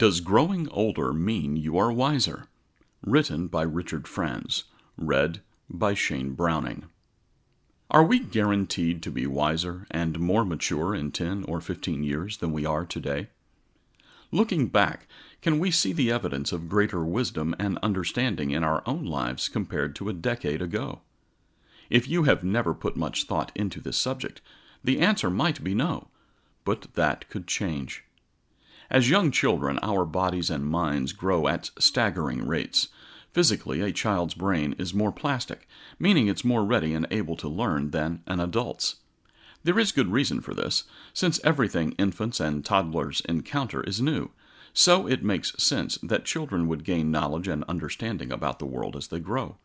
Does growing older mean you are wiser? Written by Richard Franz. Read by Shane Browning. Are we guaranteed to be wiser and more mature in 10 or 15 years than we are today? Looking back, can we see the evidence of greater wisdom and understanding in our own lives compared to a decade ago? If you have never put much thought into this subject, the answer might be no, but that could change. As young children, our bodies and minds grow at staggering rates. Physically, a child's brain is more plastic, meaning it's more ready and able to learn than an adult's. There is good reason for this, since everything infants and toddlers encounter is new, so it makes sense that children would gain knowledge and understanding about the world as they grow.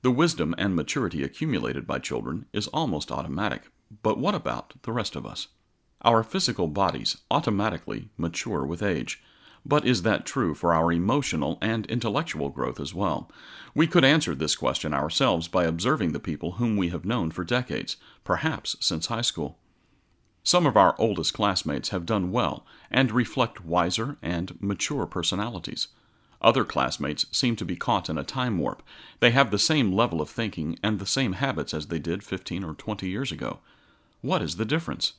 The wisdom and maturity accumulated by children is almost automatic, but what about the rest of us? Our physical bodies automatically mature with age. But is that true for our emotional and intellectual growth as well? We could answer this question ourselves by observing the people whom we have known for decades, perhaps since high school. Some of our oldest classmates have done well and reflect wiser and mature personalities. Other classmates seem to be caught in a time warp. They have the same level of thinking and the same habits as they did 15 or 20 years ago. What is the difference?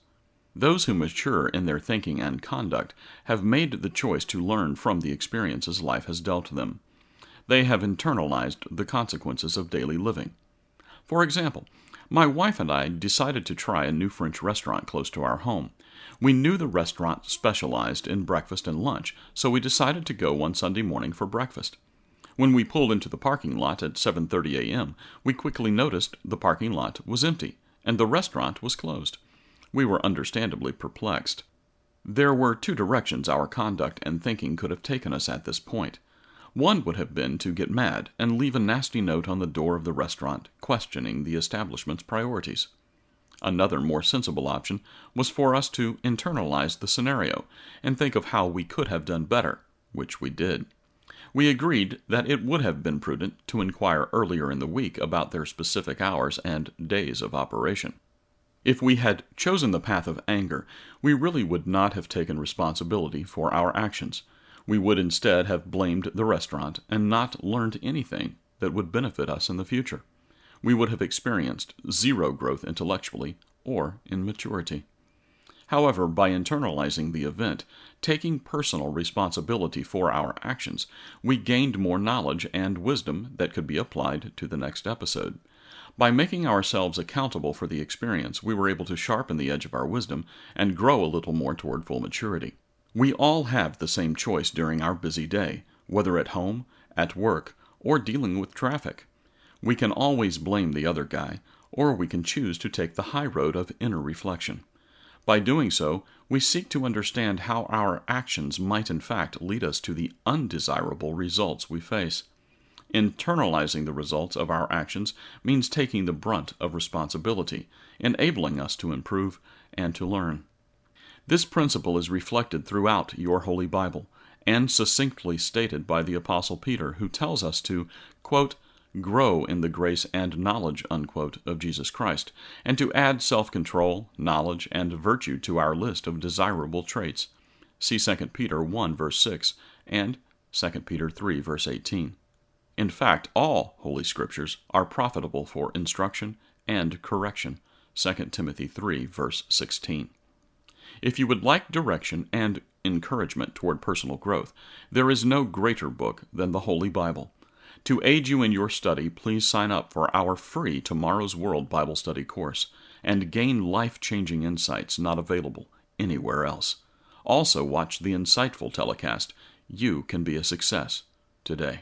Those who mature in their thinking and conduct have made the choice to learn from the experiences life has dealt them. They have internalized the consequences of daily living. For example, my wife and I decided to try a new French restaurant close to our home. We knew the restaurant specialized in breakfast and lunch, so we decided to go one Sunday morning for breakfast. When we pulled into the parking lot at 7:30 a.m., we quickly noticed the parking lot was empty and the restaurant was closed. We were understandably perplexed. There were two directions our conduct and thinking could have taken us at this point. One would have been to get mad and leave a nasty note on the door of the restaurant questioning the establishment's priorities. Another more sensible option was for us to internalize the scenario and think of how we could have done better, which we did. We agreed that it would have been prudent to inquire earlier in the week about their specific hours and days of operation. If we had chosen the path of anger, we really would not have taken responsibility for our actions. We would instead have blamed the restaurant and not learned anything that would benefit us in the future. We would have experienced zero growth intellectually or in maturity. However, by internalizing the event, taking personal responsibility for our actions, we gained more knowledge and wisdom that could be applied to the next episode. By making ourselves accountable for the experience, we were able to sharpen the edge of our wisdom and grow a little more toward full maturity. We all have the same choice during our busy day, whether at home, at work, or dealing with traffic. We can always blame the other guy, or we can choose to take the high road of inner reflection. By doing so, we seek to understand how our actions might in fact lead us to the undesirable results we face. Internalizing the results of our actions means taking the brunt of responsibility, enabling us to improve and to learn. This principle is reflected throughout your Holy Bible and succinctly stated by the Apostle Peter, who tells us to, quote, grow in the grace and knowledge, unquote, of Jesus Christ, and to add self control, knowledge, and virtue to our list of desirable traits. See 2 Peter 1, verse 6, and 2 Peter 3, verse 18. In fact, all Holy Scriptures are profitable for instruction and correction. 2 Timothy 3, verse 16. If you would like direction and encouragement toward personal growth, there is no greater book than the Holy Bible. To aid you in your study, please sign up for our free Tomorrow's World Bible Study course and gain life changing insights not available anywhere else. Also, watch the insightful telecast, You Can Be a Success, today.